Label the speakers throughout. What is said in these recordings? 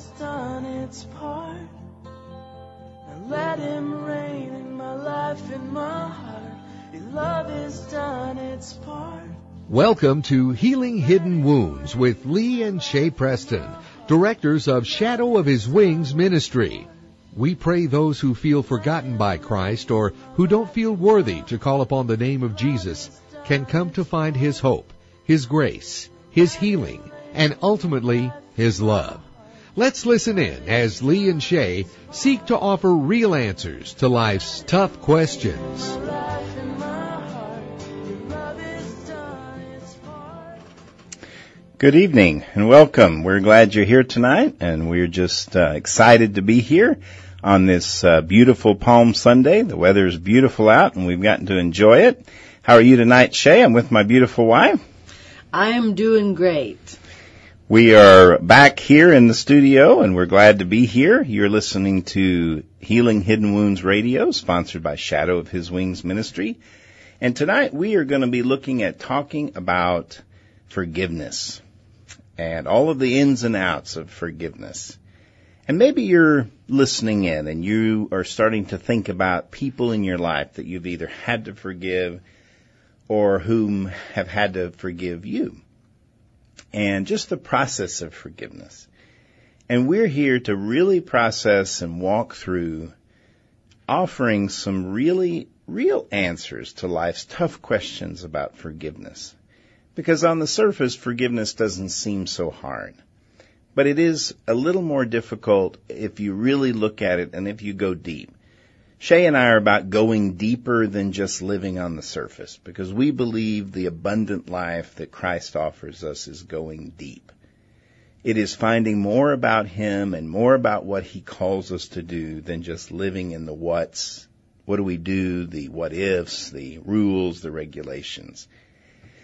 Speaker 1: has done its part. And let him reign in my life, in my heart. Your love has done its part.
Speaker 2: Welcome to Healing Hidden Wounds with Lee and Shay Preston, directors of Shadow of His Wings Ministry. We pray those who feel forgotten by Christ or who don't feel worthy to call upon the name of Jesus can come to find His hope, His grace, His healing, and ultimately His love. Let's listen in as Lee and Shay seek to offer real answers to life's tough questions.
Speaker 1: Life in my heart. Your love has done its part.
Speaker 3: Good evening and welcome. We're glad you're here tonight and we're just uh, excited to be here on this uh, beautiful Palm Sunday. The weather is beautiful out and we've gotten to enjoy it. How are you tonight, Shay? I'm with my beautiful wife.
Speaker 4: I am doing great.
Speaker 3: We are back here in the studio and we're glad to be here. You're listening to Healing Hidden Wounds Radio, sponsored by Shadow of His Wings Ministry. And tonight we are going to be looking at talking about forgiveness and all of the ins and outs of forgiveness. And maybe you're listening in and you are starting to think about people in your life that you've either had to forgive or whom have had to forgive you and just the process of forgiveness. And we're here to really process and walk through offering some really real answers to life's tough questions about forgiveness. Because on the surface, forgiveness doesn't seem so hard. But it is a little more difficult if you really look at it and if you go deep. Shay and I are about going deeper than just living on the surface because we believe the abundant life that Christ offers us is going deep. It is finding more about Him and more about what He calls us to do than just living in the what's, what do we do, the what ifs, the rules, the regulations.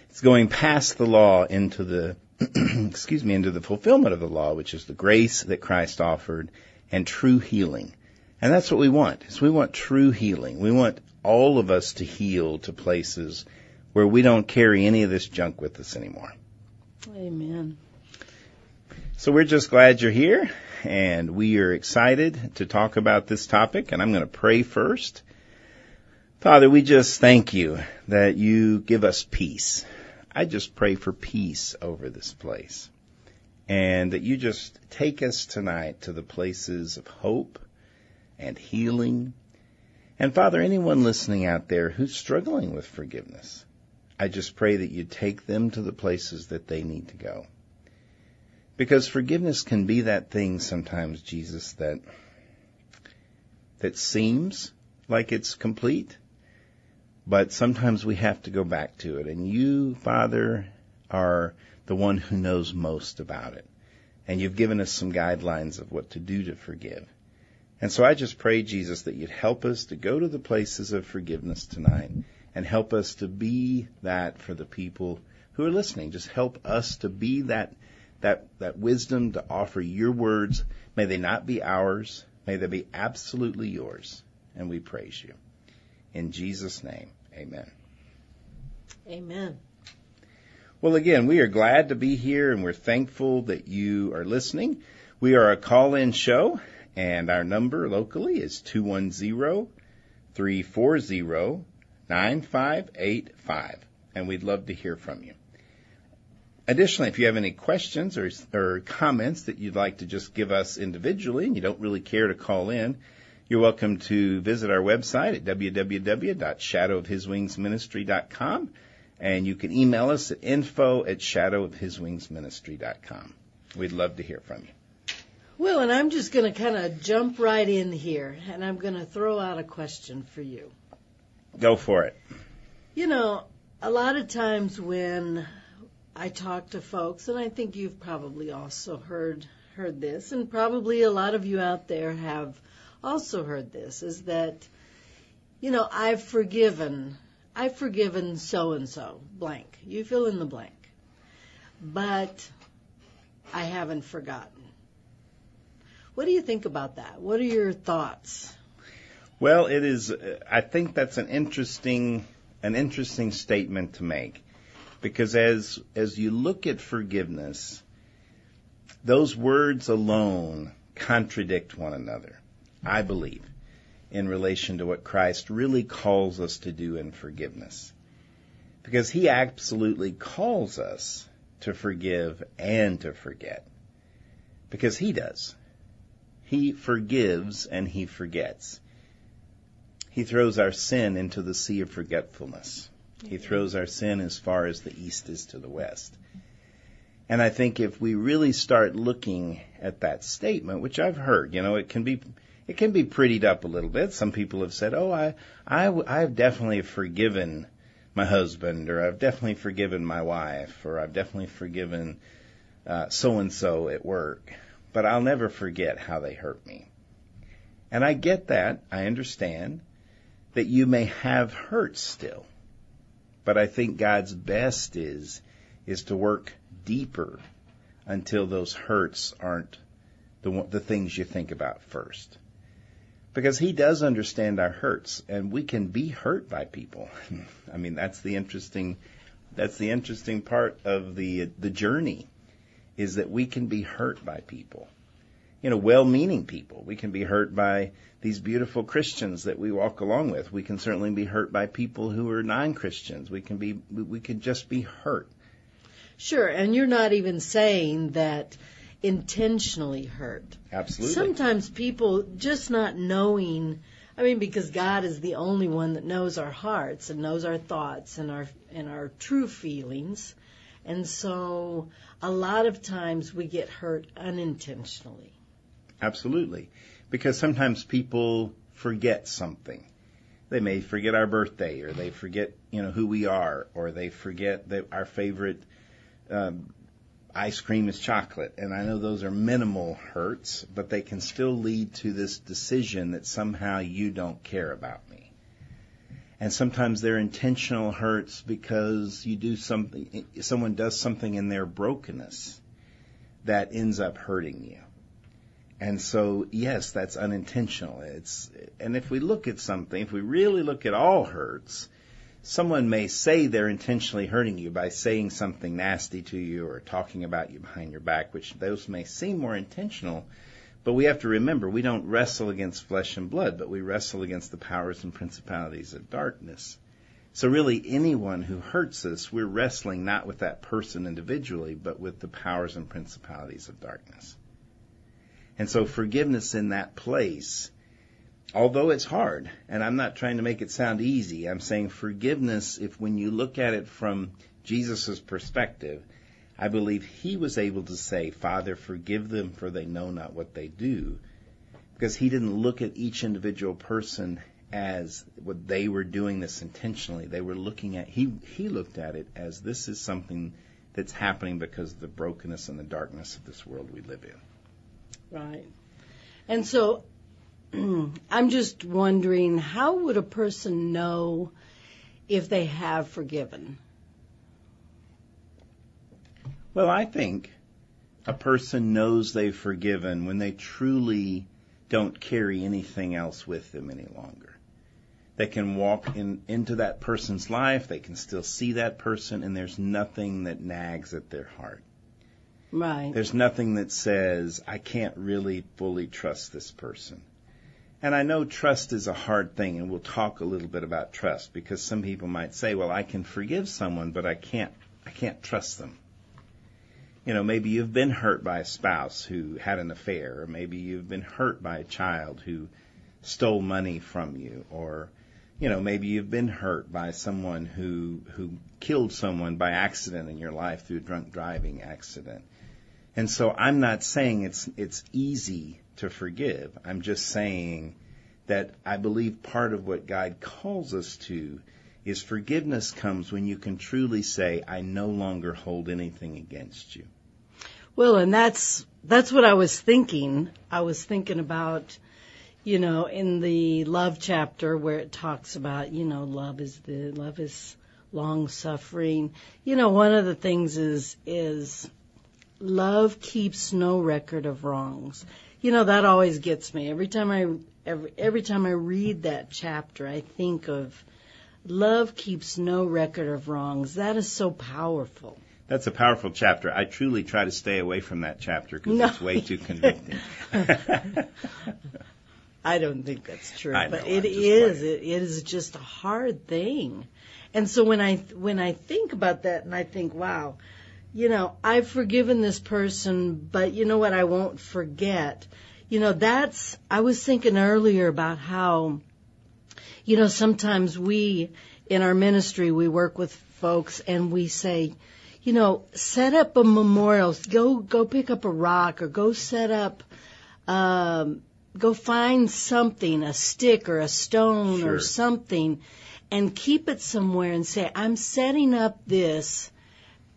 Speaker 3: It's going past the law into the, excuse me, into the fulfillment of the law, which is the grace that Christ offered and true healing. And that's what we want. Is we want true healing. We want all of us to heal to places where we don't carry any of this junk with us anymore.
Speaker 4: Amen.
Speaker 3: So we're just glad you're here and we are excited to talk about this topic and I'm going to pray first. Father, we just thank you that you give us peace. I just pray for peace over this place and that you just take us tonight to the places of hope and healing. And Father, anyone listening out there who's struggling with forgiveness, I just pray that you take them to the places that they need to go. Because forgiveness can be that thing sometimes, Jesus, that, that seems like it's complete, but sometimes we have to go back to it. And you, Father, are the one who knows most about it. And you've given us some guidelines of what to do to forgive. And so I just pray, Jesus, that you'd help us to go to the places of forgiveness tonight and help us to be that for the people who are listening. Just help us to be that, that, that wisdom to offer your words. May they not be ours. May they be absolutely yours. And we praise you. In Jesus' name, amen.
Speaker 4: Amen.
Speaker 3: Well, again, we are glad to be here and we're thankful that you are listening. We are a call-in show and our number locally is 210-340-9585 and we'd love to hear from you. Additionally, if you have any questions or, or comments that you'd like to just give us individually and you don't really care to call in, you're welcome to visit our website at www.shadowofhiswingsministry.com and you can email us at info at shadowofhiswingsministry.com. We'd love to hear from you.
Speaker 4: Well, and I'm just going to kind of jump right in here, and I'm going to throw out a question for you.
Speaker 3: Go for it.
Speaker 4: You know, a lot of times when I talk to folks, and I think you've probably also heard heard this, and probably a lot of you out there have also heard this, is that you know I've forgiven, I've forgiven so and so blank. You fill in the blank, but I haven't forgotten. What do you think about that? What are your thoughts?
Speaker 3: Well, it is. I think that's an interesting, an interesting statement to make, because as as you look at forgiveness, those words alone contradict one another, I believe, in relation to what Christ really calls us to do in forgiveness. Because he absolutely calls us to forgive and to forget. Because he does. He forgives and he forgets. He throws our sin into the sea of forgetfulness. He throws our sin as far as the east is to the west. And I think if we really start looking at that statement, which I've heard, you know, it can be it can be prettied up a little bit. Some people have said, "Oh, I I I've definitely forgiven my husband, or I've definitely forgiven my wife, or I've definitely forgiven so and so at work, but I'll never forget how they hurt me." And I get that. I understand that you may have hurt still. But I think God's best is is to work deeper until those hurts aren't the the things you think about first. Because he does understand our hurts and we can be hurt by people. I mean that's the interesting that's the interesting part of the the journey is that we can be hurt by people. You know, well-meaning people. We can be hurt by these beautiful Christians that we walk along with. We can certainly be hurt by people who are non-Christians. We can be we can just be hurt.
Speaker 4: Sure, and you're not even saying that intentionally hurt.
Speaker 3: Absolutely.
Speaker 4: Sometimes people just not knowing I mean because God is the only one that knows our hearts and knows our thoughts and our and our true feelings. And so a lot of times we get hurt unintentionally.
Speaker 3: Absolutely. Because sometimes people forget something. They may forget our birthday or they forget, you know, who we are or they forget that our favorite um, ice cream is chocolate. And I know those are minimal hurts, but they can still lead to this decision that somehow you don't care about me. And sometimes they're intentional hurts because you do something, someone does something in their brokenness that ends up hurting you. And so, yes, that's unintentional. It's, and if we look at something, if we really look at all hurts, someone may say they're intentionally hurting you by saying something nasty to you or talking about you behind your back, which those may seem more intentional. But we have to remember we don't wrestle against flesh and blood, but we wrestle against the powers and principalities of darkness. So really anyone who hurts us, we're wrestling not with that person individually, but with the powers and principalities of darkness. And so forgiveness in that place, although it's hard, and I'm not trying to make it sound easy, I'm saying forgiveness, if when you look at it from Jesus' perspective, I believe he was able to say, Father, forgive them for they know not what they do. Because he didn't look at each individual person as what they were doing this intentionally. They were looking at, he, he looked at it as this is something that's happening because of the brokenness and the darkness of this world we live in.
Speaker 4: Right. And so I'm just wondering how would a person know if they have forgiven?
Speaker 3: Well, I think a person knows they've forgiven when they truly don't carry anything else with them any longer. They can walk in, into that person's life, they can still see that person, and there's nothing that nags at their heart.
Speaker 4: Right.
Speaker 3: There's nothing that says, I can't really fully trust this person. And I know trust is a hard thing, and we'll talk a little bit about trust because some people might say, well, I can forgive someone, but I can't, I can't trust them. You know, maybe you've been hurt by a spouse who had an affair, or maybe you've been hurt by a child who stole money from you, or, you know, maybe you've been hurt by someone who, who killed someone by accident in your life through a drunk driving accident. And so I'm not saying it's, it's easy to forgive. I'm just saying that I believe part of what God calls us to is forgiveness comes when you can truly say, I no longer hold anything against you.
Speaker 4: Well, and that's that's what I was thinking. I was thinking about, you know, in the love chapter where it talks about, you know, love is the love is long suffering. You know, one of the things is is love keeps no record of wrongs. You know, that always gets me. Every time I every every time I read that chapter, I think of love keeps no record of wrongs. That is so powerful.
Speaker 3: That's a powerful chapter. I truly try to stay away from that chapter because
Speaker 4: No.
Speaker 3: it's way too convicting.
Speaker 4: I don't think that's true,
Speaker 3: I
Speaker 4: but
Speaker 3: know,
Speaker 4: it is. it is just a hard thing. And so when I when I think about that, and I think, wow, you know, I've forgiven this person, but you know what? I won't forget. You know, that's. I was thinking earlier about how, you know, sometimes we in our ministry we work with folks and we say, you know, set up a memorial. Go go pick up a rock or go set up. Um, go find something, a stick or a stone
Speaker 3: Sure.
Speaker 4: or something, and keep it somewhere and say, I'm setting up this.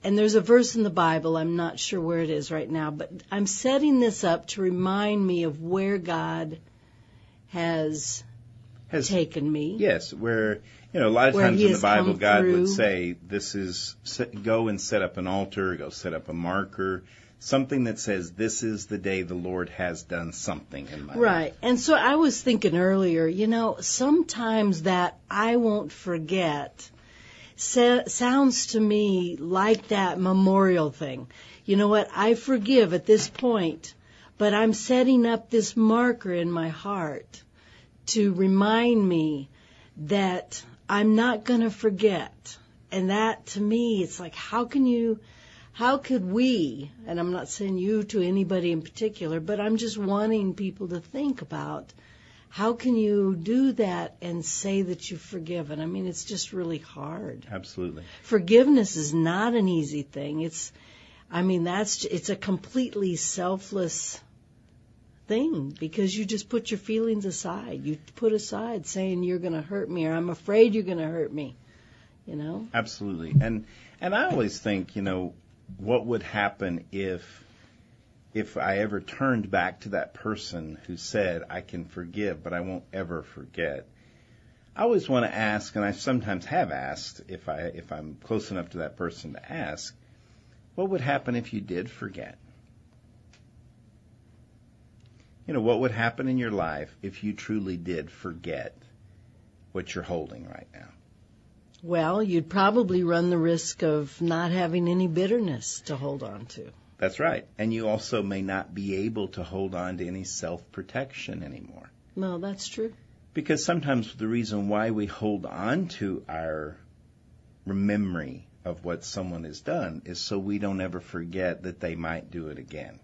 Speaker 4: And there's a verse in the Bible, I'm not sure where it is right now, but I'm setting this up to remind me of where God has
Speaker 3: Has
Speaker 4: taken me.
Speaker 3: Yes, where you know a lot of times in the Bible, God
Speaker 4: through.
Speaker 3: would say, "This is go and set up an altar, go set up a marker, something that says this is the day the Lord has done something in my life."
Speaker 4: Right. And so I was thinking earlier, you know, sometimes that I won't forget sounds to me like that memorial thing. You know what? I forgive at this point, but I'm setting up this marker in my heart to remind me that I'm not going to forget. And that to me, it's like, how can you, how could we, and I'm not saying you to anybody in particular, but I'm just wanting people to think about how can you do that and say that you've forgiven? I mean, it's just really hard.
Speaker 3: Absolutely.
Speaker 4: Forgiveness is not an easy thing. It's, I mean, that's, it's a completely selfless thing because you just put your feelings aside. You put aside saying you're going to hurt me or I'm afraid you're going to hurt me. You know?
Speaker 3: Absolutely. And and I always think, you know, what would happen if if I ever turned back to that person who said I can forgive but I won't ever forget. I always want to ask and I sometimes have asked if I if I'm close enough to that person to ask, what would happen if you did forget? You know, what would happen in your life if you truly did forget what you're holding right now?
Speaker 4: Well, you'd probably run the risk of not having any bitterness to hold on to.
Speaker 3: That's right. And you also may not be able to hold on to any self protection anymore.
Speaker 4: No, that's true.
Speaker 3: Because sometimes the reason why we hold on to our memory of what someone has done is so we don't ever forget that they might do it again.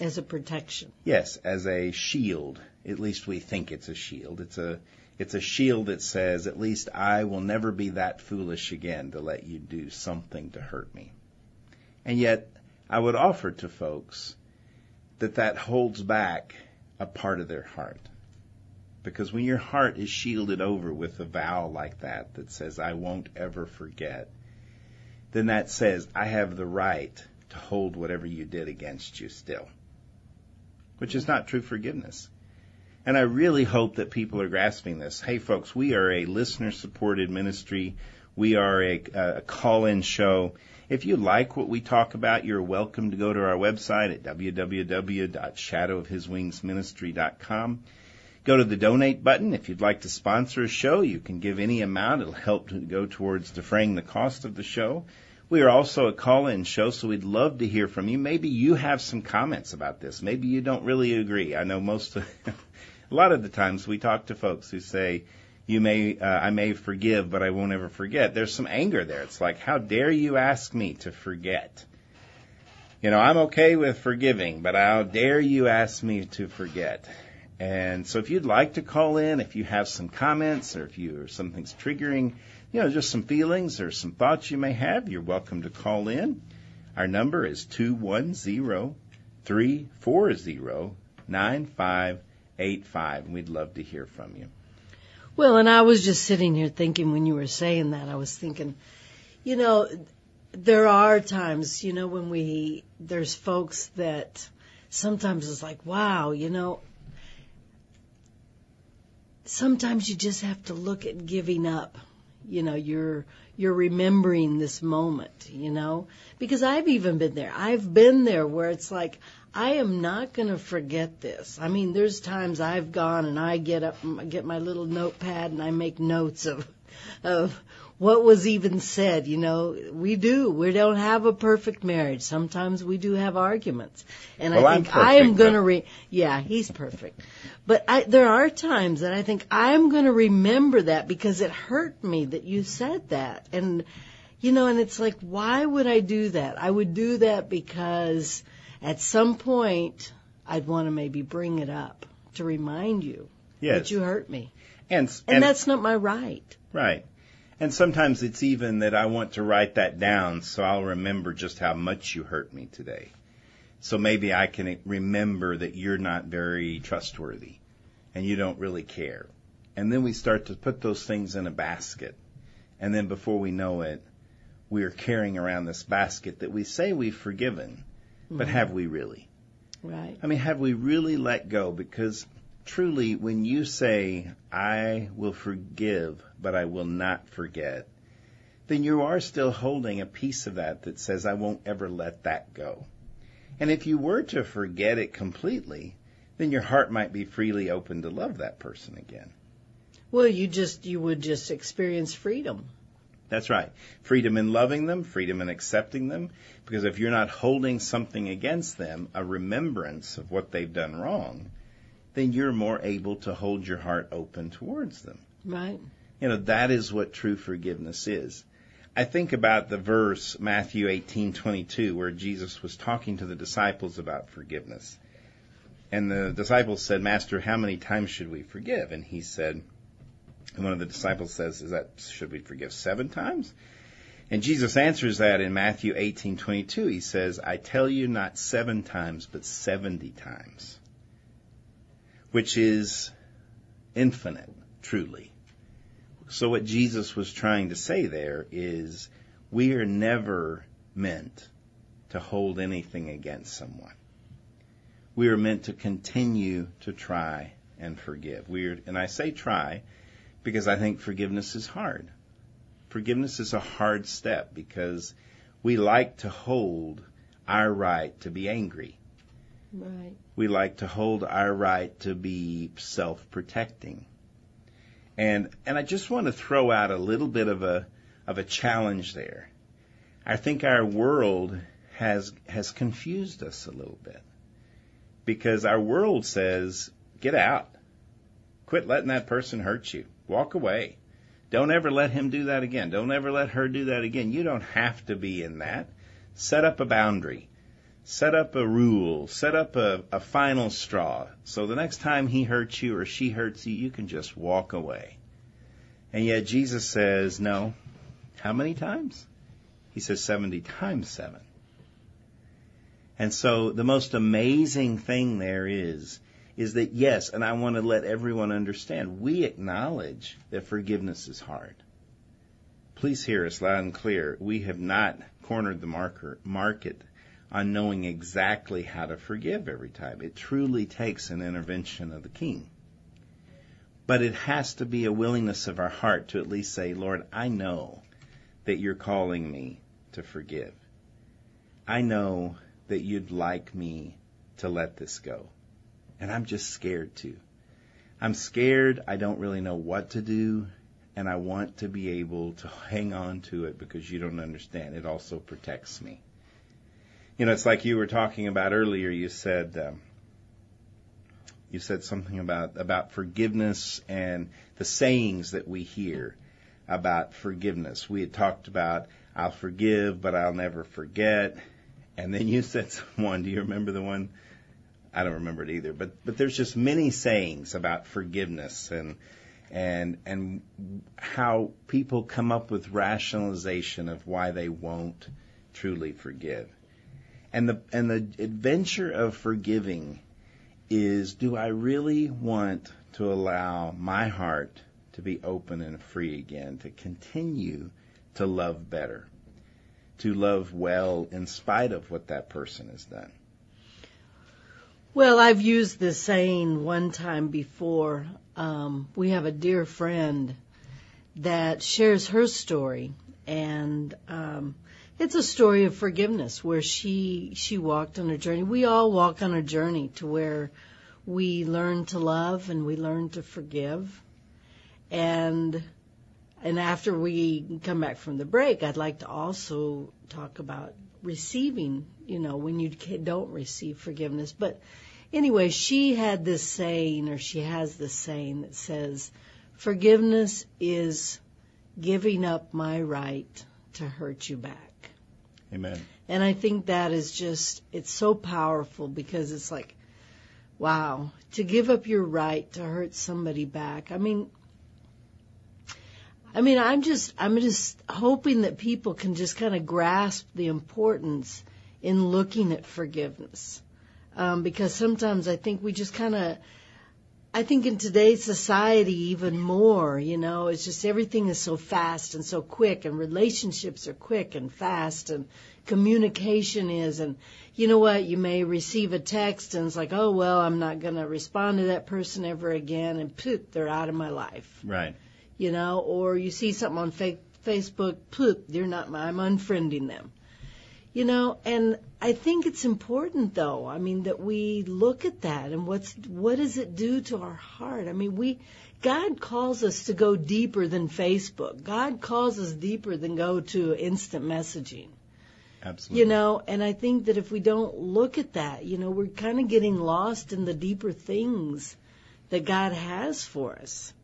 Speaker 4: As a protection.
Speaker 3: Yes, as a shield. At least we think it's a shield. It's a it's a shield that says at least I will never be that foolish again to let you do something to hurt me. And yet I would offer to folks that that holds back a part of their heart. Because when your heart is shielded over with a vow like that that says I won't ever forget, then that says I have the right to hold whatever you did against you still which is not true forgiveness. And I really hope that people are grasping this. Hey, folks, we are a listener supported ministry. We are a, a call in show. If you like what we talk about, you're welcome to go to our website at www.shadowofhiswingsministry.com. Go to the donate button. If you'd like to sponsor a show, you can give any amount. It'll help to go towards defraying the cost of the show. We are also a call-in show, so we'd love to hear from you. Maybe you have some comments about this. Maybe you don't really agree. I know most of, a lot of the times we talk to folks who say, you may, uh, I may forgive, but I won't ever forget. There's some anger there. It's like, how dare you ask me to forget? You know, I'm okay with forgiving, but how dare you ask me to forget? And so if you'd like to call in, if you have some comments or if you or something's triggering, you know, just some feelings or some thoughts you may have, you're welcome to call in. Our number is 210-340-9585. We'd love to hear from you.
Speaker 4: Well, and I was just sitting here thinking when you were saying that, I was thinking, you know, there are times, you know, when we, there's folks that sometimes it's like, wow, you know, sometimes you just have to look at giving up. You know, you're, you're remembering this moment, you know, because I've even been there. I've been there where it's like, I am not going to forget this. I mean, there's times I've gone and I get up, and get my little notepad and I make notes of, of what was even said. You know, we do. We don't have a perfect marriage. Sometimes we do have arguments. And
Speaker 3: Well,
Speaker 4: I think I am going to re, yeah, he's perfect. But I, there are times that I think I'm going to remember that because it hurt me that you said that. And, you know, and it's like, why would I do that? I would do that because at some point I'd want to maybe bring it up to remind you
Speaker 3: Yes.
Speaker 4: that you hurt me.
Speaker 3: and,
Speaker 4: And, that's not my right.
Speaker 3: Right. And sometimes it's even that I want to write that down so I'll remember just how much you hurt me today. So maybe I can remember that you're not very trustworthy and you don't really care. And then we start to put those things in a basket. And then before we know it, we are carrying around this basket that we say we've forgiven, but mm-hmm. have we really?
Speaker 4: Right.
Speaker 3: I mean, have we really let go? Because truly, when you say, I will forgive, but I will not forget, then you are still holding a piece of that that says, I won't ever let that go. And if you were to forget it completely, then your heart might be freely open to love that person again.
Speaker 4: Well, you just, you would just experience freedom.
Speaker 3: That's right. Freedom in loving them, freedom in accepting them, because if you're not holding something against them, a remembrance of what they've done wrong, then you're more able to hold your heart open towards them.
Speaker 4: Right.
Speaker 3: You know, that is what true forgiveness is. I think about the verse Matthew 18:22 where Jesus was talking to the disciples about forgiveness. And the disciples said, "Master, how many times should we forgive?" And he said, and one of the disciples says, "Is that should we forgive 7 times?" And Jesus answers that in Matthew 18:22. He says, "I tell you not 7 times, but 70 times." Which is infinite, truly. So what Jesus was trying to say there is we are never meant to hold anything against someone. We are meant to continue to try and forgive. We are, and I say try because I think forgiveness is hard. Forgiveness is a hard step because we like to hold our right to be angry.
Speaker 4: Right.
Speaker 3: We like to hold our right to be self-protecting. And and I just want to throw out a little bit of a of a challenge there. I think our world has has confused us a little bit. Because our world says, get out. Quit letting that person hurt you. Walk away. Don't ever let him do that again. Don't ever let her do that again. You don't have to be in that. Set up a boundary. Set up a rule. Set up a, a final straw. So the next time he hurts you or she hurts you, you can just walk away. And yet Jesus says, no. How many times? He says 70 times 7. And so the most amazing thing there is, is that yes, and I want to let everyone understand, we acknowledge that forgiveness is hard. Please hear us loud and clear. We have not cornered the marker, market on knowing exactly how to forgive every time. It truly takes an intervention of the King. But it has to be a willingness of our heart to at least say, Lord, I know that you're calling me to forgive. I know that you'd like me to let this go. And I'm just scared to. I'm scared. I don't really know what to do. And I want to be able to hang on to it because you don't understand. It also protects me. You know, it's like you were talking about earlier. You said, um, you said something about, about forgiveness and the sayings that we hear about forgiveness. We had talked about, I'll forgive, but I'll never forget. And then you said one. Do you remember the one? I don't remember it either. But but there's just many sayings about forgiveness and and and how people come up with rationalization of why they won't truly forgive. And the and the adventure of forgiving is do I really want to allow my heart to be open and free again to continue to love better? to love well in spite of what that person has done.
Speaker 4: Well, I've used this saying one time before. Um, we have a dear friend that shares her story, and um, it's a story of forgiveness where she she walked on a journey. We all walk on a journey to where we learn to love and we learn to forgive, and and after we come back from the break, I'd like to also talk about receiving, you know, when you don't receive forgiveness. But anyway, she had this saying, or she has this saying that says, forgiveness is giving up my right to hurt you back.
Speaker 3: Amen.
Speaker 4: And I think that is just, it's so powerful because it's like, wow, to give up your right to hurt somebody back. I mean, I mean, I'm just, I'm just hoping that people can just kind of grasp the importance in looking at forgiveness. Um, because sometimes I think we just kind of, I think in today's society even more, you know, it's just everything is so fast and so quick and relationships are quick and fast and communication is and you know what, you may receive a text and it's like, oh well, I'm not going to respond to that person ever again and poof, they're out of my life.
Speaker 3: Right.
Speaker 4: You know, or you see something on fa- Facebook, poof, they're not my, I'm unfriending them. You know, and I think it's important though, I mean, that we look at that and what's, what does it do to our heart? I mean, we, God calls us to go deeper than Facebook. God calls us deeper than go to instant messaging.
Speaker 3: Absolutely.
Speaker 4: You know, and I think that if we don't look at that, you know, we're kind of getting lost in the deeper things that God has for us.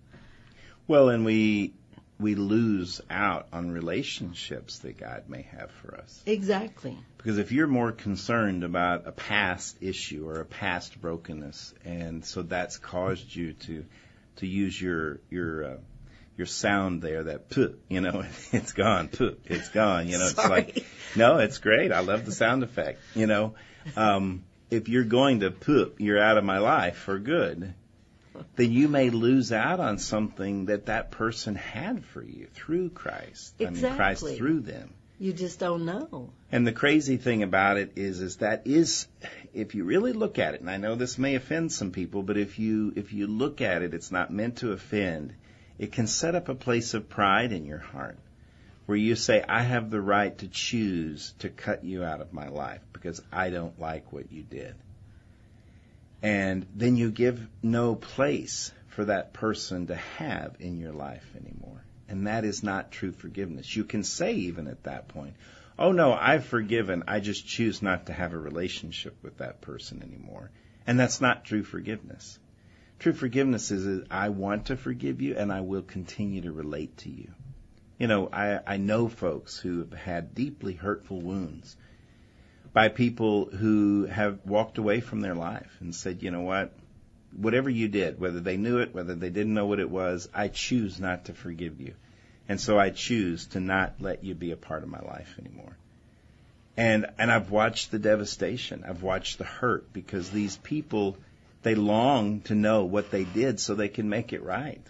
Speaker 3: Well, and we we lose out on relationships that God may have for us.
Speaker 4: Exactly.
Speaker 3: Because if you're more concerned about a past issue or a past brokenness, and so that's caused you to to use your your uh, your sound there, that put, you know, it's gone, put, it's gone, you know, it's like, no, it's great. I love the sound effect, you know. Um, if you're going to put, you're out of my life for good, then you may lose out on something that that person had for you through Christ.
Speaker 4: Exactly.
Speaker 3: I mean, Christ through them.
Speaker 4: You just don't know.
Speaker 3: And the crazy thing about it is, is that is, if you really look at it, and I know this may offend some people, but if you, if you look at it, it's not meant to offend it can set up a place of pride in your heart where you say, I have the right to choose to cut you out of my life because I don't like what you did. And then you give no place for that person to have in your life anymore. And that is not true forgiveness. You can say even at that point, oh no, I've forgiven. I just choose not to have a relationship with that person anymore. And that's not true forgiveness. True forgiveness is I want to forgive you and I will continue to relate to you. You know, I, I know folks who have had deeply hurtful wounds by people who have walked away from their life and said, you know what, whatever you did, whether they knew it, whether they didn't know what it was, I choose not to forgive you. And so I choose to not let you be a part of my life anymore. And, and I've watched the devastation. I've watched the hurt because these people they long to know what they did so they can make it right.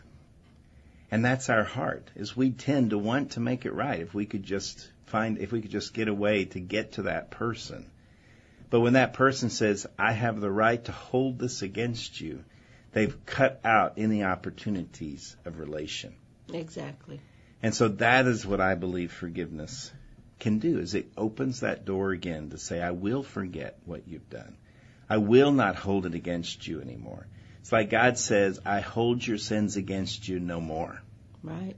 Speaker 3: And that's our heart, is we tend to want to make it right if we could just find, if we could just get a way to get to that person. But when that person says, I have the right to hold this against you, they've cut out any opportunities of relation.
Speaker 4: Exactly.
Speaker 3: And so that is what I believe forgiveness can do, is it opens that door again to say, I will forget what you've done. I will not hold it against you anymore. It's like God says, I hold your sins against you no more.
Speaker 4: Right.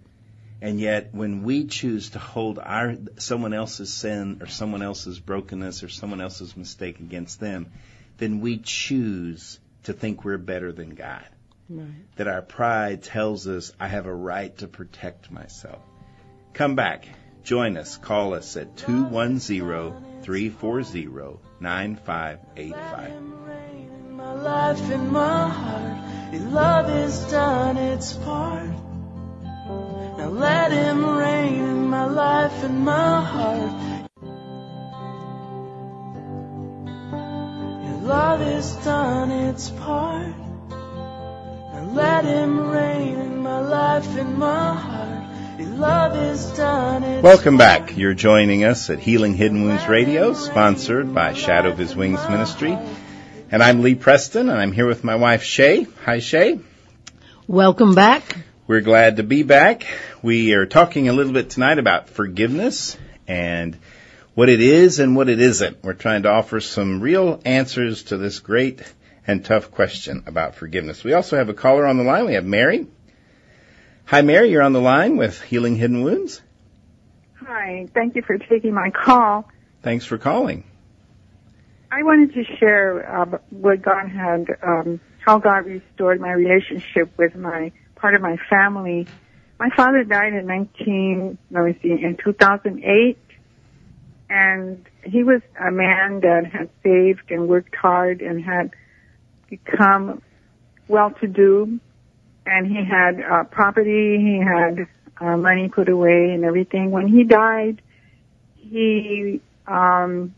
Speaker 3: And yet, when we choose to hold our someone else's sin or someone else's brokenness or someone else's mistake against them, then we choose to think we're better than God.
Speaker 4: Right.
Speaker 3: That our pride tells us I have a right to protect myself. Come back. Join us. Call us at 210 340 9585.
Speaker 1: Now let Him reign in my life and my heart. Your love has done its part. Now let Him reign in my life and my heart. Your love has done its
Speaker 3: Welcome back. You're joining us at Healing Hidden Wounds Radio, sponsored by Shadow of His Wings Ministry. And I'm Lee Preston, and I'm here with my wife Shay. Hi, Shay.
Speaker 4: Welcome back.
Speaker 3: We're glad to be back. We are talking a little bit tonight about forgiveness and what it is and what it isn't. We're trying to offer some real answers to this great and tough question about forgiveness. We also have a caller on the line. We have Mary. Hi, Mary. You're on the line with Healing Hidden Wounds.
Speaker 5: Hi. Thank you for taking my call.
Speaker 3: Thanks for calling.
Speaker 5: I wanted to share uh, what God had, um, how God restored my relationship with my part of my family. My father died in 19, let me see, in 2008, and he was a man that had saved and worked hard and had become well-to-do, and he had uh, property, he had uh, money put away and everything. When he died, he um,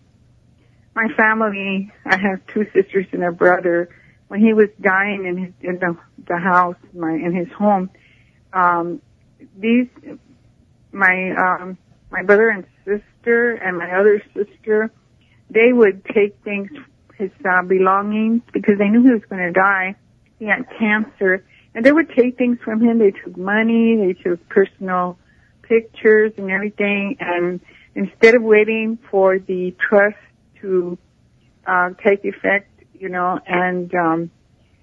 Speaker 5: my family, I have two sisters and a brother. When he was dying in his, in the, the house, my, in his home, um, these, my, um, my brother and sister and my other sister, they would take things, his uh, belongings, because they knew he was going to die. He had cancer, and they would take things from him. They took money, they took personal pictures and everything, and instead of waiting for the trust to uh, take effect, you know, and um,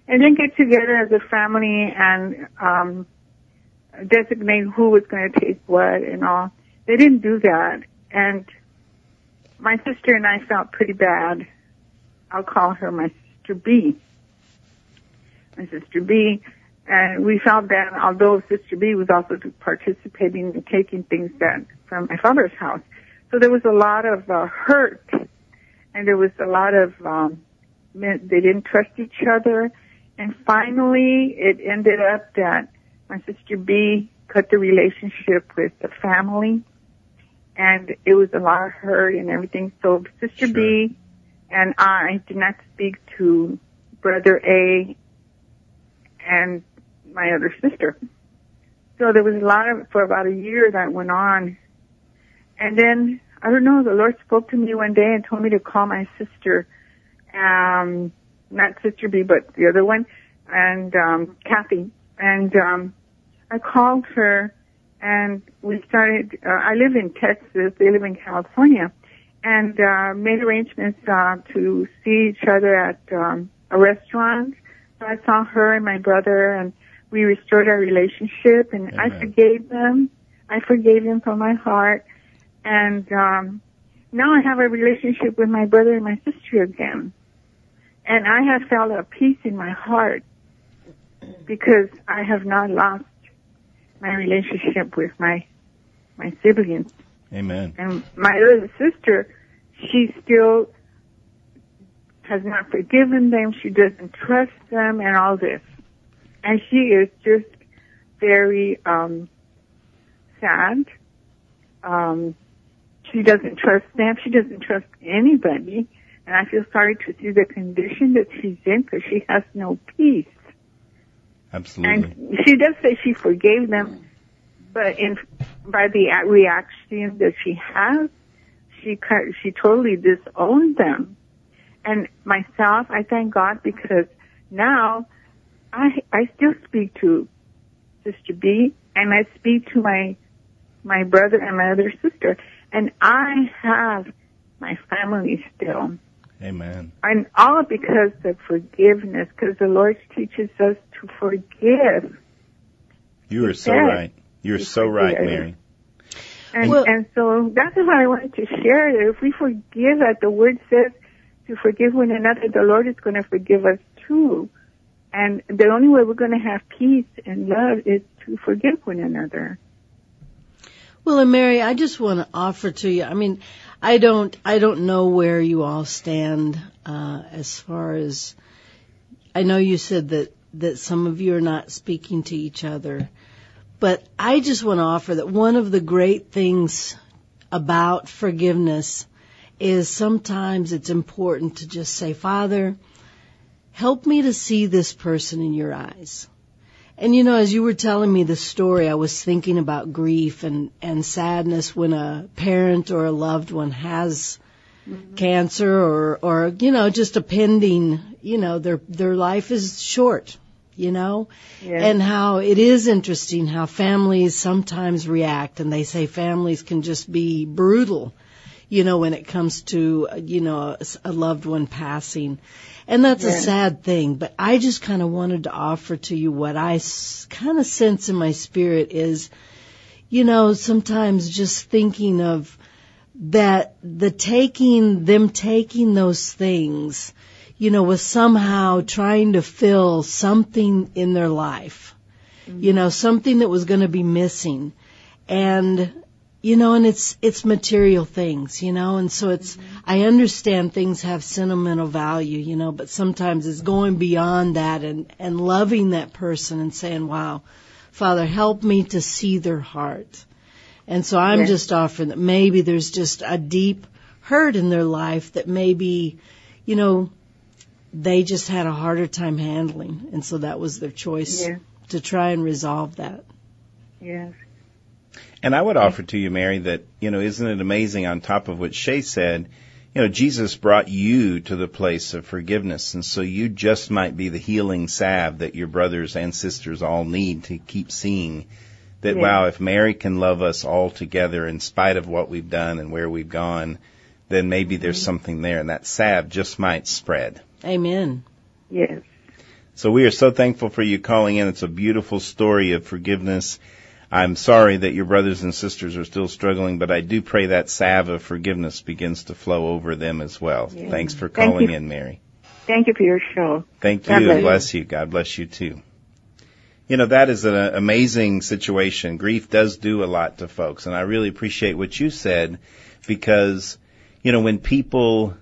Speaker 5: and then get together as a family and um, designate who was going to take what and all. They didn't do that, and my sister and I felt pretty bad. I'll call her my sister B. My sister B, and we felt bad, although Sister B was also participating in taking things that from my father's house. So there was a lot of uh, hurt and there was a lot of um they didn't trust each other. And finally it ended up that my sister B cut the relationship with the family. And it was a lot of hurt and everything. So sister sure. B and I did not speak to brother A and my other sister. So there was a lot of for about a year that went on. And then I don't know, the Lord spoke to me one day and told me to call my sister, um, not Sister B, but the other one, and, um, Kathy. And, um, I called her and we started, uh, I live in Texas, they live in California, and, uh, made arrangements, uh, to see each other at, um, a restaurant. So I saw her and my brother and we restored our relationship and Amen. I forgave them. I forgave them from my heart and um, now I have a relationship with my brother and my sister again. And I have felt a peace in my heart because I have not lost my relationship with my my siblings.
Speaker 3: Amen.
Speaker 5: And my other sister, she still has not forgiven them. She doesn't trust them and all this. And she is just very um sad. Um she doesn't trust them. She doesn't trust anybody. And I feel sorry to see the condition that she's in because she has no peace.
Speaker 3: Absolutely.
Speaker 5: And she does say she forgave them, but in by the reaction that she has, she she totally disowned them. And myself, I thank God because now I I still speak to Sister B and I speak to my my brother and my other sister and I have my family still.
Speaker 3: Amen.
Speaker 5: And all because of forgiveness, because the Lord teaches us to forgive.
Speaker 3: You are so right. You're so forgive. right, Mary.
Speaker 5: And, well, and so that's why I wanted to share that if we forgive, as the word says, to forgive one another, the Lord is going to forgive us too. And the only way we're going to have peace and love is to forgive one another.
Speaker 4: Well, and Mary, I just want to offer to you. I mean, I don't, I don't know where you all stand uh, as far as. I know you said that that some of you are not speaking to each other, but I just want to offer that one of the great things about forgiveness is sometimes it's important to just say, Father, help me to see this person in your eyes. And you know, as you were telling me the story, I was thinking about grief and, and sadness when a parent or a loved one has mm-hmm. cancer or, or, you know, just a pending, you know, their, their life is short, you know? Yeah. And how it is interesting how families sometimes react and they say families can just be brutal, you know, when it comes to, you know, a, a loved one passing. And that's a sad thing, but I just kind of wanted to offer to you what I kind of sense in my spirit is, you know, sometimes just thinking of that the taking, them taking those things, you know, was somehow trying to fill something in their life. You mm-hmm. know, something that was going to be missing. And, you know, and it's, it's material things, you know, and so it's, I understand things have sentimental value, you know, but sometimes it's going beyond that and, and loving that person and saying, wow, Father, help me to see their heart. And so I'm
Speaker 5: Yeah.
Speaker 4: just offering that maybe there's just a deep hurt in their life that maybe, you know, they just had a harder time handling. And so that was their choice
Speaker 5: Yeah.
Speaker 4: to try and resolve that.
Speaker 5: Yes.
Speaker 3: And I would offer to you, Mary, that, you know, isn't it amazing on top of what Shay said, you know, Jesus brought you to the place of forgiveness. And so you just might be the healing salve that your brothers and sisters all need to keep seeing that,
Speaker 5: Yeah.
Speaker 3: wow, if Mary can love us all together in spite of what we've done and where we've gone, then maybe there's mm-hmm. something there. And that salve just might spread.
Speaker 4: Amen.
Speaker 5: Yes.
Speaker 3: So we are so thankful for you calling in. It's a beautiful story of forgiveness. I'm sorry that your brothers and sisters are still struggling, but I do pray that salve of forgiveness begins to flow over them as well.
Speaker 5: Yeah.
Speaker 3: Thanks for calling
Speaker 5: you.
Speaker 3: in, Mary.
Speaker 5: Thank you for your show.
Speaker 3: Thank you
Speaker 5: God bless you.
Speaker 3: bless you. God bless you too. You know, that is an amazing situation. Grief does do a lot to folks, and I really appreciate what you said because, you know, when people,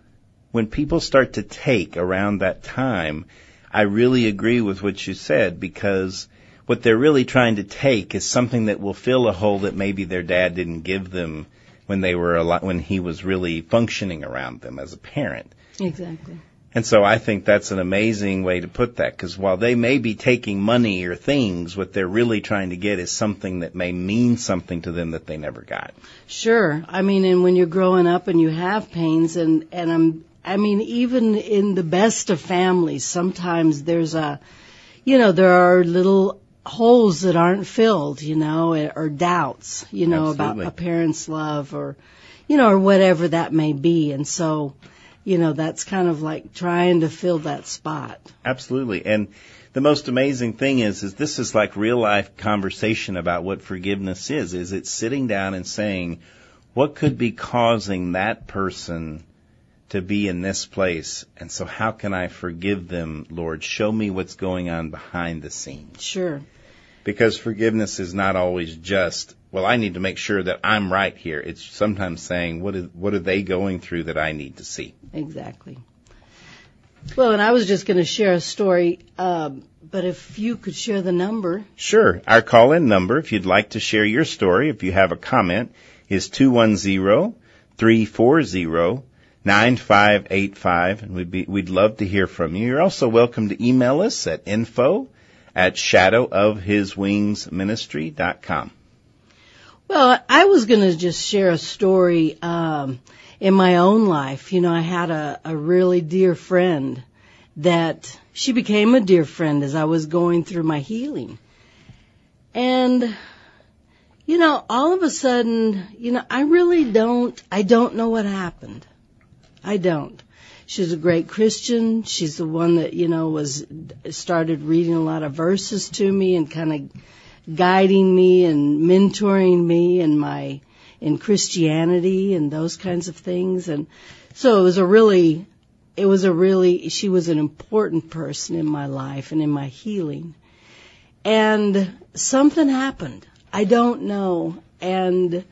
Speaker 3: when people start to take around that time, I really agree with what you said because what they're really trying to take is something that will fill a hole that maybe their dad didn't give them when they were a lot, when he was really functioning around them as a parent.
Speaker 4: Exactly.
Speaker 3: And so I think that's an amazing way to put that because while they may be taking money or things, what they're really trying to get is something that may mean something to them that they never got.
Speaker 4: Sure. I mean, and when you're growing up and you have pains and, and I'm, I mean, even in the best of families, sometimes there's a, you know, there are little holes that aren't filled, you know, eh, or doubts, you know,
Speaker 3: Absolutely.
Speaker 4: about a parent's love or, you know, or whatever that may be. And so, you know, that's kind of like trying to fill that spot.
Speaker 3: Absolutely. And the most amazing thing is, is this is like real life conversation about what forgiveness is. Is it's sitting down and saying, what could be causing that person to be in this place? And so how can I forgive them, Lord? Show me what's going on behind the scenes.
Speaker 4: Sure.
Speaker 3: Because forgiveness is not always just well i need to make sure that i'm right here. It's sometimes saying what is what are they going through that i need to see?
Speaker 4: Exactly. Well, and I was just going to share a story, um, but if you could share the number,
Speaker 3: sure. Our call in number if you'd like to share your story if you have a comment is 210-340-9585 and we'd be we'd love to hear from you. You're also welcome to email us at info at shadowofhiswingsministry.com
Speaker 4: Well, I was going to just share a story um, in my own life. You know, I had a, a really dear friend that she became a dear friend as I was going through my healing. And, you know, all of a sudden, you know, I really don't, I don't know what happened. I don't. She's a great Christian. She's the one that, you know, was, started reading a lot of verses to me and kind of guiding me and mentoring me in my in Christianity and those kinds of things. And so it was a really it was a really she was an important person in my life and in my healing. And something happened. I don't know. And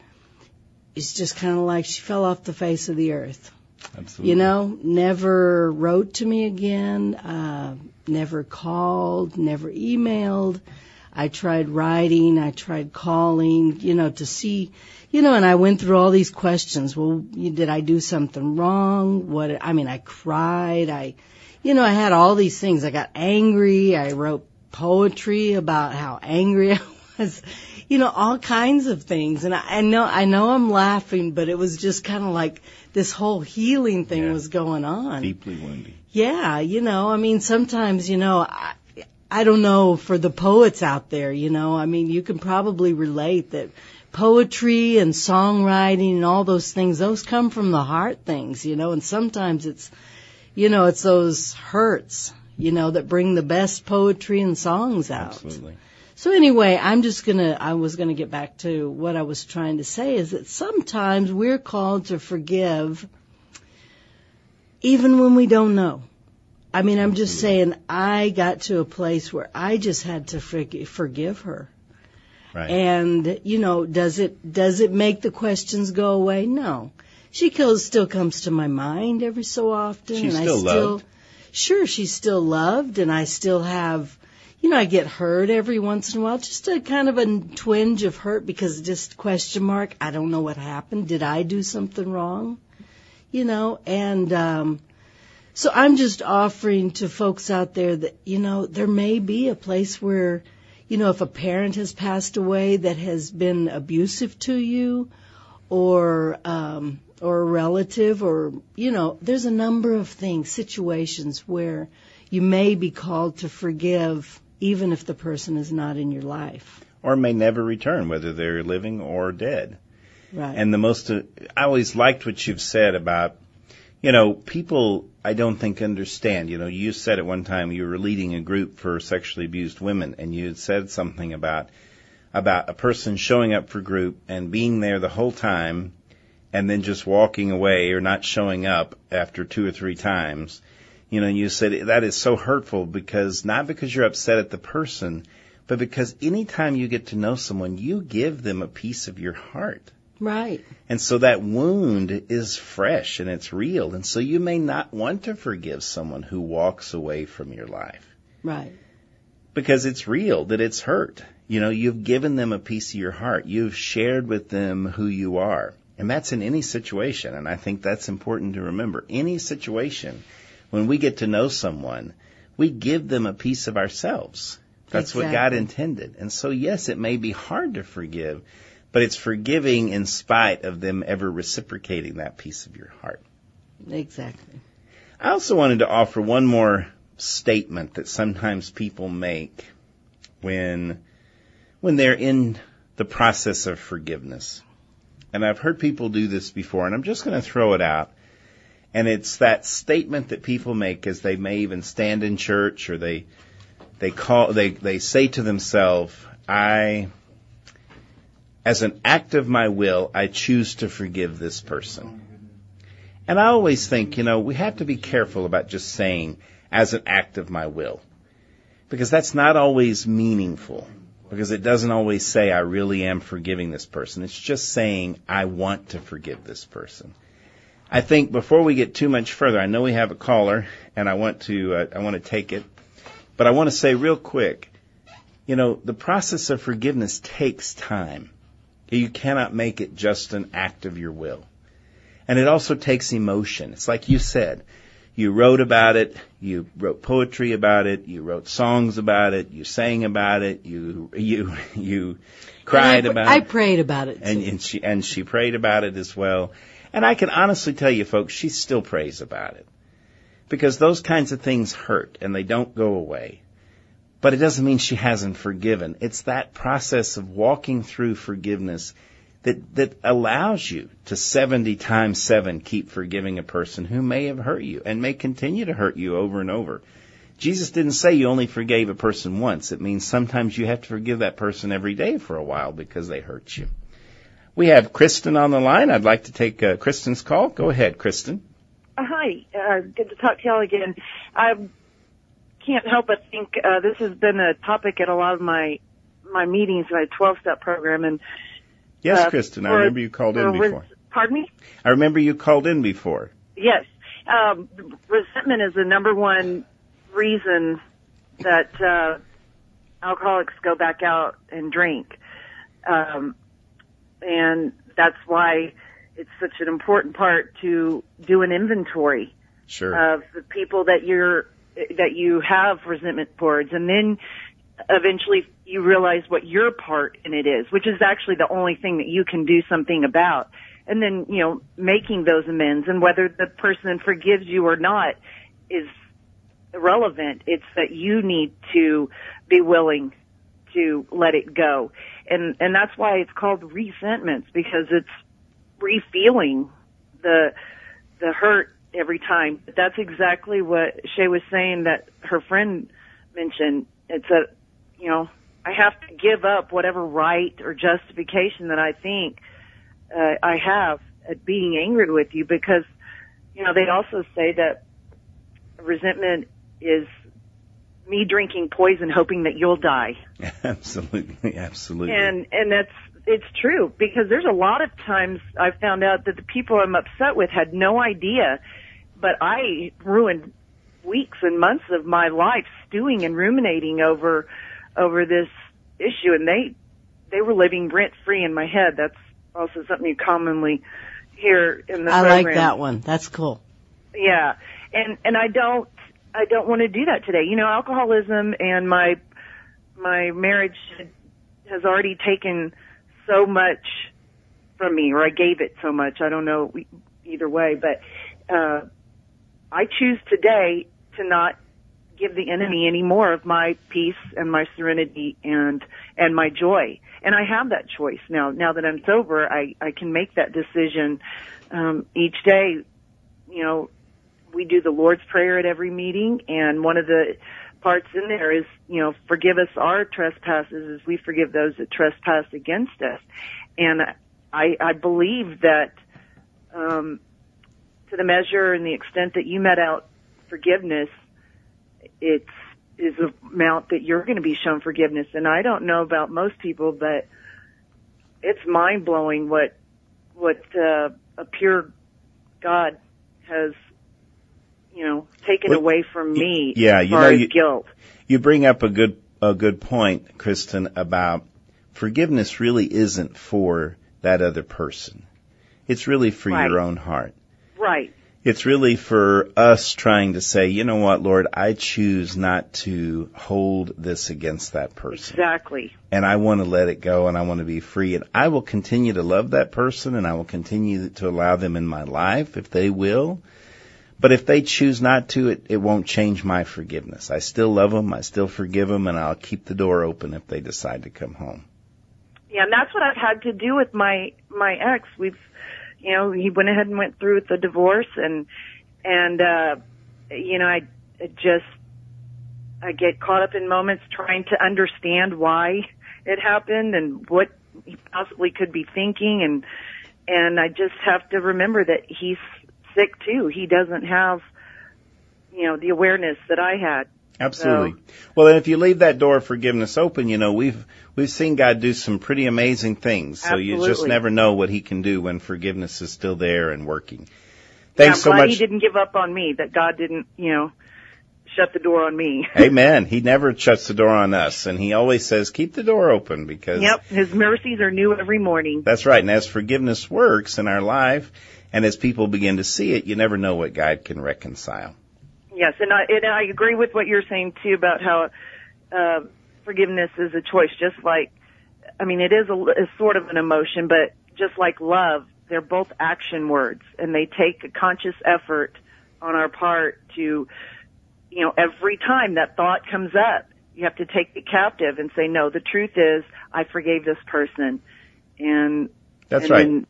Speaker 4: it's just kind of like she fell off the face of the earth
Speaker 3: absolutely
Speaker 4: you know, never wrote to me again, uh, never called, never emailed. I tried writing, I tried calling, you know, to see, you know, and I went through all these questions. Well, did I do something wrong? What, I mean, I cried, I, you know, I had all these things. I got angry, I wrote poetry about how angry I was, you know, all kinds of things. And I, I know, I know I'm laughing, but it was just kind of like this whole healing thing
Speaker 3: Yeah.
Speaker 4: was going on.
Speaker 3: deeply wounding
Speaker 4: Yeah, you know, I mean, sometimes, you know, I, I don't know for the poets out there, you know, I mean, you can probably relate that poetry and songwriting and all those things, those come from the heart things, you know, and sometimes it's, you know, it's those hurts, you know, that bring the best poetry and songs out.
Speaker 3: Absolutely.
Speaker 4: So anyway, I'm just gonna, I was gonna get back to what I was trying to say is that sometimes we're called to forgive even when we don't know. I mean, I'm just saying I got to a place where I just had to forgive, forgive her.
Speaker 3: Right.
Speaker 4: And, you know, does it, does it make the questions go away? No. She still comes to my mind every so often.
Speaker 3: She's
Speaker 4: and
Speaker 3: still
Speaker 4: I still,
Speaker 3: loved.
Speaker 4: sure, she's still loved and I still have, you know, I get hurt every once in a while, just a kind of a twinge of hurt because just question mark, I don't know what happened. Did I do something wrong? You know, and, um, so I'm just offering to folks out there that, you know, there may be a place where, you know, if a parent has passed away that has been abusive to you or, um, or a relative or, you know, there's a number of things, situations where you may be called to forgive even if the person is not in your life.
Speaker 3: Or may never return, whether they're living or dead.
Speaker 4: Right.
Speaker 3: And the most, uh, I always liked what you've said about, you know, people I don't think understand. You know, you said at one time you were leading a group for sexually abused women and you had said something about, about a person showing up for group and being there the whole time and then just walking away or not showing up after two or three times. You know, you said that is so hurtful because not because you're upset at the person, but because anytime you get to know someone, you give them a piece of your heart.
Speaker 4: right.
Speaker 3: And so that wound is fresh and it's real. And so you may not want to forgive someone who walks away from your life
Speaker 4: Right.
Speaker 3: because it's real that it's hurt. You know, you've given them a piece of your heart. You've shared with them who you are. And that's in any situation. And I think that's important to remember. Any situation, when we get to know someone, we give them a piece of ourselves. That's what God intended. And so yes, it may be hard to forgive, but it's forgiving in spite of them ever reciprocating that piece of your heart.
Speaker 4: Exactly.
Speaker 3: I also wanted to offer one more statement that sometimes people make when when they're in the process of forgiveness. And I've heard people do this before and I'm just going to throw it out. And it's that statement that people make as they may even stand in church or they they call they they say to themselves, I as an act of my will, I choose to forgive this person. And I always think, you know, we have to be careful about just saying, as an act of my will. Because that's not always meaningful. Because it doesn't always say, I really am forgiving this person. It's just saying, I want to forgive this person. I think before we get too much further, I know we have a caller, and I want to, uh, I want to take it. But I want to say real quick, you know, the process of forgiveness takes time. You cannot make it just an act of your will. And it also takes emotion. It's like you said. You wrote about it, you wrote poetry about it, you wrote songs about it, you sang about it, you you you cried
Speaker 4: I,
Speaker 3: about
Speaker 4: I
Speaker 3: it.
Speaker 4: prayed about it.
Speaker 3: And,
Speaker 4: too.
Speaker 3: and she and she prayed about it as well. And I can honestly tell you folks, she still prays about it. Because those kinds of things hurt and they don't go away. But it doesn't mean she hasn't forgiven. It's that process of walking through forgiveness that, that allows you to 70 times 7 keep forgiving a person who may have hurt you and may continue to hurt you over and over. Jesus didn't say you only forgave a person once. It means sometimes you have to forgive that person every day for a while because they hurt you. We have Kristen on the line. I'd like to take uh, Kristen's call. Go ahead, Kristen.
Speaker 6: Uh, hi, uh, good to talk to y'all again. I can't help but think uh, this has been a topic at a lot of my my meetings, my 12-step program, and
Speaker 3: Yes,
Speaker 6: Uh,
Speaker 3: Kristen. I remember you called in
Speaker 6: res-
Speaker 3: before.
Speaker 6: pardon me?
Speaker 3: I remember you called in before.
Speaker 6: Yes. Um, resentment is the number one reason that uh, alcoholics go back out and drink. Um, and that's why it's such an important part to do an inventory
Speaker 3: Sure.
Speaker 6: of the people that you're that you have resentment towards. And then eventually you realize what your part in it is which is actually the only thing that you can do something about. And then you know making those amends and whether the person forgives you or not is irrelevant. It's that you need to be willing to let it go. And, and that's why it's called resentments because it's refeeling the, the hurt every time. But that's exactly what Shay was saying that her friend mentioned. It's a, you know, I have to give up whatever right or justification that I think uh, I have at being angry with you because, you know, they also say that resentment is me drinking poison hoping that you'll die.
Speaker 3: absolutely, absolutely.
Speaker 6: And and that's it's true because there's a lot of times I've found out that the people I'm upset with had no idea, but I ruined weeks and months of my life stewing and ruminating over over this issue and they they were living rent free in my head. That's also something you commonly hear in the
Speaker 4: I
Speaker 6: program.
Speaker 4: like that one. That's cool.
Speaker 6: Yeah. And and I don't I don't want to do that today. You know, alcoholism and my my marriage has already taken so much from me or I gave it so much. I don't know either way, but uh I choose today to not give the enemy any more of my peace and my serenity and and my joy. And I have that choice now. Now that I'm sober, I I can make that decision um each day. You know, we do the Lord's prayer at every meeting and one of the parts in there is, you know, forgive us our trespasses as we forgive those that trespass against us. And I I believe that um to the measure and the extent that you met out forgiveness it's is a amount that you're going to be shown forgiveness. And I don't know about most people, but it's mind blowing what what uh, a pure God has, you know, taken
Speaker 3: Well,
Speaker 6: away from me.
Speaker 3: yeah, you know, you-
Speaker 6: guilt.
Speaker 3: You bring up a good a good point, Kristen, about forgiveness really isn't for that other person. It's really for
Speaker 6: Right.
Speaker 3: your own heart.
Speaker 6: Right.
Speaker 3: It's really for us trying to say, you know what, Lord, I choose not to hold this against that person.
Speaker 6: Exactly.
Speaker 3: And I want to let it go and I want to be free. And I will continue to love that person and I will continue to allow them in my life if they will. But if they choose not to, it, it won't change my forgiveness. I still love them. I still forgive them and I'll keep the door open if they decide to come home.
Speaker 6: Yeah, and that's what I've had to do with my my ex. We've, you know, he went ahead and went through with the divorce, and and uh, you know, I just I get caught up in moments trying to understand why it happened and what he possibly could be thinking, and and I just have to remember that he's sick too. He doesn't have, you know, the awareness that I had.
Speaker 3: Absolutely. Well, and if you leave that door of forgiveness open, you know, we've, we've seen God do some pretty amazing things. So you just never know what he can do when forgiveness is still there and working.
Speaker 6: Yeah,
Speaker 3: Thanks
Speaker 6: I'm
Speaker 3: so
Speaker 6: glad
Speaker 3: much.
Speaker 6: he didn't give up on me. That God didn't, you know, shut the door on me.
Speaker 3: Amen. He never shuts the door on us and he always says, keep the door open because
Speaker 6: Yep, his mercies are new every morning.
Speaker 3: that's right. And as forgiveness works in our life and as people begin to see it, you never know what God can reconcile.
Speaker 6: Yes, and I and I agree with what you're saying too about how uh, forgiveness is a choice. Just like, I mean, it is a, a sort of an emotion, but just like love, they're both action words, and they take a conscious effort on our part to, you know, every time that thought comes up, you have to take it captive and say, no, the truth is, I forgave this person, and
Speaker 3: That's
Speaker 6: and
Speaker 3: right.
Speaker 6: then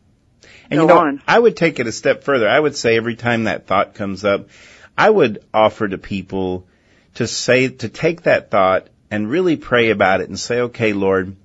Speaker 3: And
Speaker 6: go
Speaker 3: you know,
Speaker 6: on.
Speaker 3: I would take it a step further. I would say every time that thought comes up, I would offer to people to say, to take that thought and really pray about it and say, okay, Lord,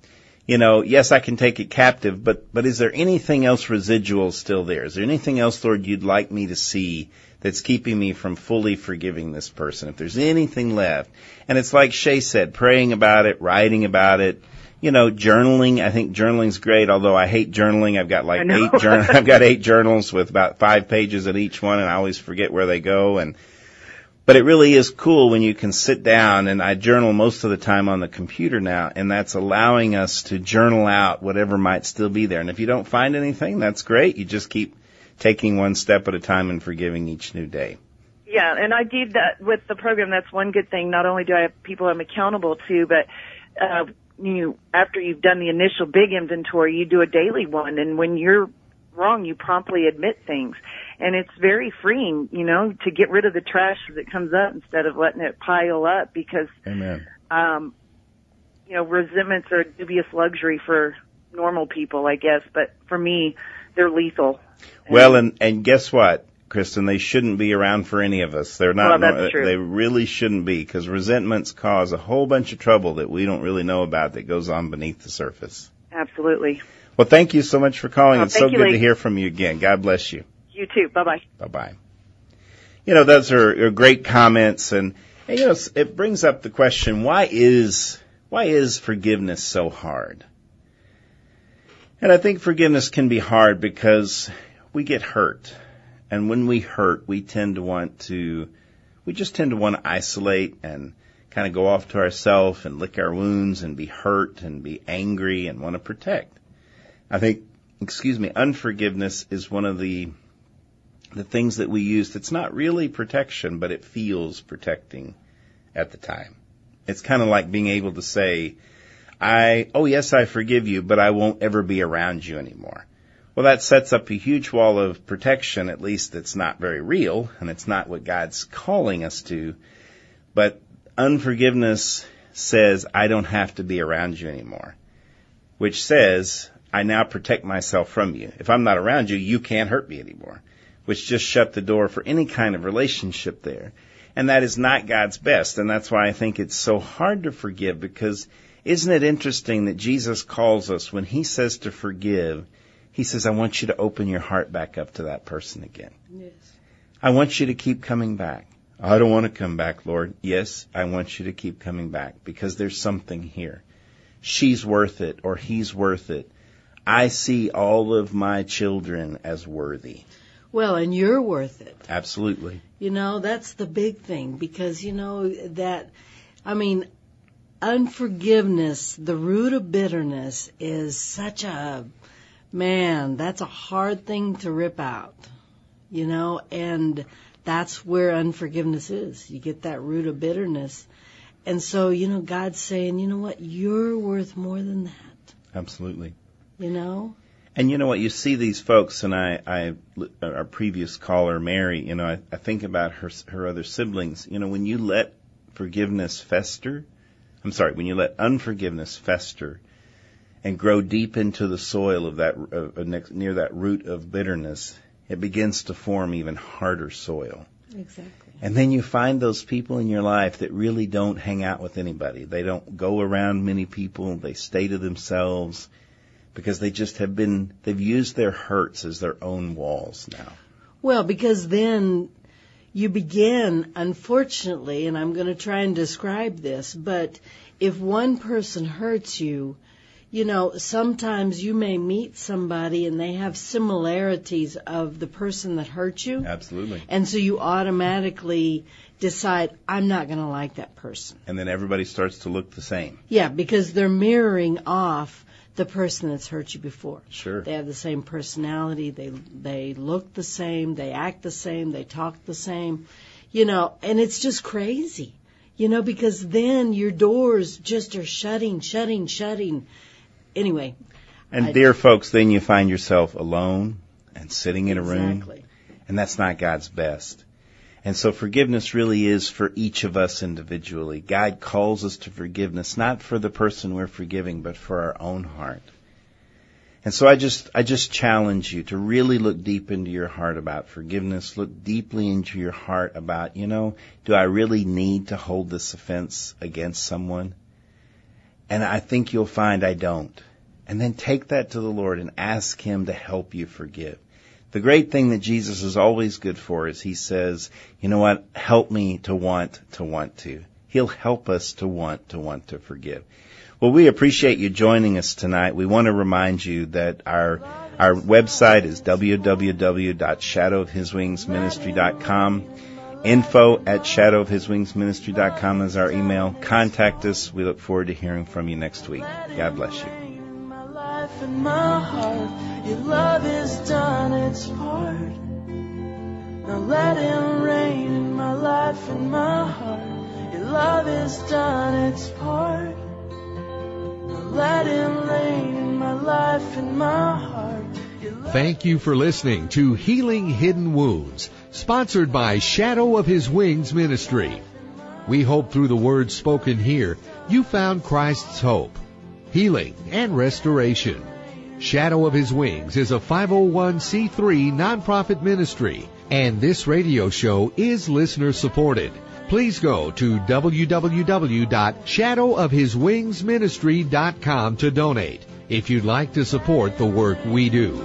Speaker 3: you know, yes, I can take it captive, but, but is there anything else residual still there? Is there anything else, Lord, you'd like me to see that's keeping me from fully forgiving this person? If there's anything left. And it's like Shay said, praying about it, writing about it, you know, journaling. I think journaling's great, although I hate journaling. I've got like eight journal, I've got eight journals with about five pages in each one and I always forget where they go and but it really is cool when you can sit down and I journal most of the time on the computer now and that's allowing us to journal out whatever might still be there. And if you don't find anything, that's great. You just keep taking one step at a time and forgiving each new day.
Speaker 6: Yeah, and I did that with the program. That's one good thing. Not only do I have people I'm accountable to, but uh, you after you've done the initial big inventory, you do a daily one, and when you're wrong, you promptly admit things, and it's very freeing, you know, to get rid of the trash as it comes up instead of letting it pile up. Because
Speaker 3: Amen.
Speaker 6: um, you know, resentments are a dubious luxury for normal people, I guess, but for me, they're lethal.
Speaker 3: Well, and and guess what, Kristen? They shouldn't be around for any of us. They're not.
Speaker 6: Well, that's true.
Speaker 3: They really shouldn't be because resentments cause a whole bunch of trouble that we don't really know about that goes on beneath the surface.
Speaker 6: Absolutely.
Speaker 3: Well, thank you so much for calling.
Speaker 6: Oh,
Speaker 3: it's so
Speaker 6: you,
Speaker 3: good
Speaker 6: Lee.
Speaker 3: to hear from you again. God bless you.
Speaker 6: You too. Bye bye.
Speaker 3: Bye bye. You know, those are, are great comments, and, and you know, it brings up the question: Why is why is forgiveness so hard? And I think forgiveness can be hard because we get hurt, and when we hurt, we tend to want to, we just tend to want to isolate and kind of go off to ourselves and lick our wounds and be hurt and be angry and want to protect. I think, excuse me, unforgiveness is one of the the things that we use that's not really protection, but it feels protecting at the time. It's kind of like being able to say, I, oh yes, I forgive you, but I won't ever be around you anymore. Well, that sets up a huge wall of protection, at least it's not very real, and it's not what God's calling us to. But unforgiveness says, I don't have to be around you anymore. Which says, I now protect myself from you. If I'm not around you, you can't hurt me anymore which just shut the door for any kind of relationship there. And that is not God's best. And that's why I think it's so hard to forgive because isn't it interesting that Jesus calls us when he says to forgive, he says, I want you to open your heart back up to that person again.
Speaker 4: Yes.
Speaker 3: I want you to keep coming back. I don't want to come back, Lord. Yes, I want you to keep coming back because there's something here. She's worth it or he's worth it. I see all of my children as worthy.
Speaker 4: Well, and you're worth it.
Speaker 3: Absolutely.
Speaker 4: You know, that's the big thing because, you know, that, I mean, unforgiveness, the root of bitterness is such a, man, that's a hard thing to rip out, you know, and that's where unforgiveness is. You get that root of bitterness. And so, you know, God's saying, you know what, you're worth more than that,
Speaker 3: Absolutely.
Speaker 4: you know?
Speaker 3: And you know what? You see these folks, and I, I, our previous caller, Mary. You know, I, I think about her, her other siblings. You know, when you let forgiveness fester, I'm sorry, when you let unforgiveness fester, and grow deep into the soil of that, uh, next, near that root of bitterness, it begins to form even harder soil.
Speaker 4: Exactly.
Speaker 3: And then you find those people in your life that really don't hang out with anybody. They don't go around many people. They stay to themselves because they just have been, they've used their hurts as their own walls now.
Speaker 4: Well, because then you begin, unfortunately, and I'm going to try and describe this, but if one person hurts you, you know, sometimes you may meet somebody and they have similarities of the person that hurt you.
Speaker 3: Absolutely.
Speaker 4: And so you automatically decide, I'm not going to like that person.
Speaker 3: And then everybody starts to look the same.
Speaker 4: Yeah, because they're mirroring off the person that's hurt you before.
Speaker 3: Sure.
Speaker 4: They have the same personality. They they look the same. They act the same. They talk the same. You know, and it's just crazy. You know, because then your doors just are shutting, shutting, shutting. Anyway.
Speaker 3: And
Speaker 4: I-
Speaker 3: dear folks, then you find yourself alone and sitting in a room. And that's not God's best. And so forgiveness really is for each of us individually. God calls us to forgiveness, not for the person we're forgiving, but for our own heart. And so I just, I just challenge you to really look deep into your heart about forgiveness. Look deeply into your heart about, you know, do I really need to hold this offense against someone? And I think you'll find I don't. And then take that to the Lord and ask Him to help you forgive. The great thing that Jesus is always good for is He says, you know what, help me to want to want to. He'll help us to want to want to forgive. Well, we appreciate you joining us tonight. We want to remind you that our our website is www.shadowofhiswingsministry.com. Info at shadowofhiswingsministry.com is our email. Contact us. We look forward to hearing from you next week. God bless you.
Speaker 1: Now let him reign in my life and my heart. Your love has done its part. Now let him reign in my life and my heart.
Speaker 2: Thank you for listening to Healing Hidden Wounds, sponsored by Shadow of His Wings Ministry. We hope through the words spoken here, you found Christ's hope, healing, and restoration. Shadow of His Wings is a 501c3 nonprofit ministry, and this radio show is listener supported. Please go to www.shadowofhiswingsministry.com to donate if you'd like to support the work we do.